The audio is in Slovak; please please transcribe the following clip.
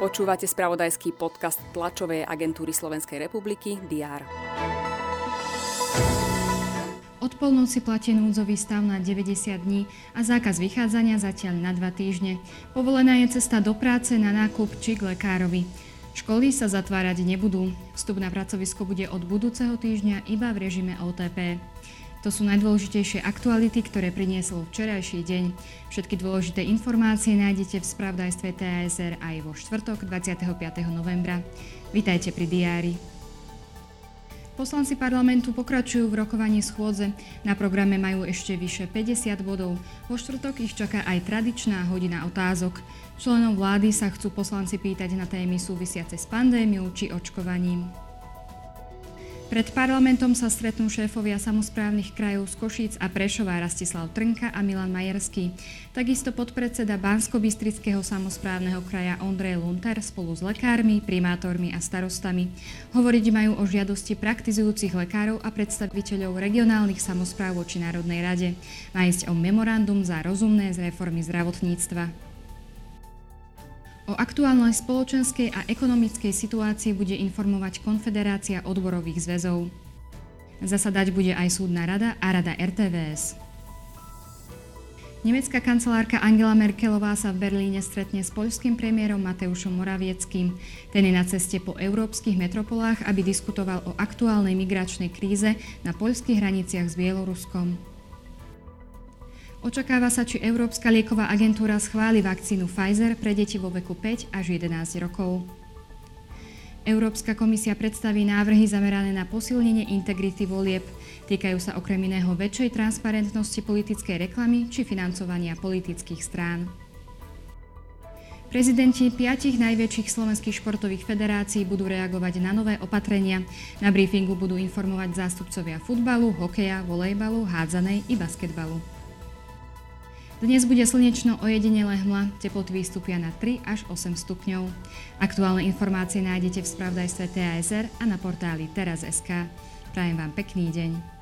Počúvate spravodajský podcast tlačovej agentúry Slovenskej republiky DR. Od polnoci platí núdzový stav na 90 dní a zákaz vychádzania zatiaľ na 2 týždne. Povolená je cesta do práce, na nákup či k lekárovi. Školy sa zatvárať nebudú. Vstup na pracovisko bude od budúceho týždňa iba v režime OTP. To sú najdôležitejšie aktuality, ktoré priniesol včerajší deň. Všetky dôležité informácie nájdete v spravdajstve TASR aj vo štvrtok 25. novembra. Vítajte pri diári. Poslanci parlamentu pokračujú v rokovaní schôdze. Na programe majú ešte vyše 50 bodov. Vo štvrtok ich čaká aj tradičná hodina otázok. Členom vlády sa chcú poslanci pýtať na témy súvisiace s pandémiou či očkovaním. Pred parlamentom sa stretnú šéfovia samozprávnych krajov z Košíc a Prešova Rastislav Trnka a Milan Majerský. Takisto podpredseda Bansko-Bystrického samozprávneho kraja Ondrej Lunter spolu s lekármi, primátormi a starostami. Hovoriť majú o žiadosti praktizujúcich lekárov a predstaviteľov regionálnych samozpráv voči Národnej rade. Nájsť o memorandum za rozumné z reformy zdravotníctva. O aktuálnej spoločenskej a ekonomickej situácii bude informovať Konfederácia odborových zväzov. Zasadať bude aj súdna rada a rada RTVS. Nemecká kancelárka Angela Merkelová sa v Berlíne stretne s poľským premiérom Mateušom Moravieckým. Ten je na ceste po európskych metropolách, aby diskutoval o aktuálnej migračnej kríze na poľských hraniciach s Bieloruskom. Očakáva sa, či Európska lieková agentúra schváli vakcínu Pfizer pre deti vo veku 5 až 11 rokov. Európska komisia predstaví návrhy zamerané na posilnenie integrity volieb. Týkajú sa okrem iného väčšej transparentnosti politickej reklamy či financovania politických strán. Prezidenti piatich najväčších slovenských športových federácií budú reagovať na nové opatrenia. Na briefingu budú informovať zástupcovia futbalu, hokeja, volejbalu, hádzanej i basketbalu. Dnes bude slnečno ojedinele hmla, teploty vystúpia na 3 až 8 stupňov. Aktuálne informácie nájdete v spravdajstve TASR a na portáli teraz.sk. Prajem vám pekný deň.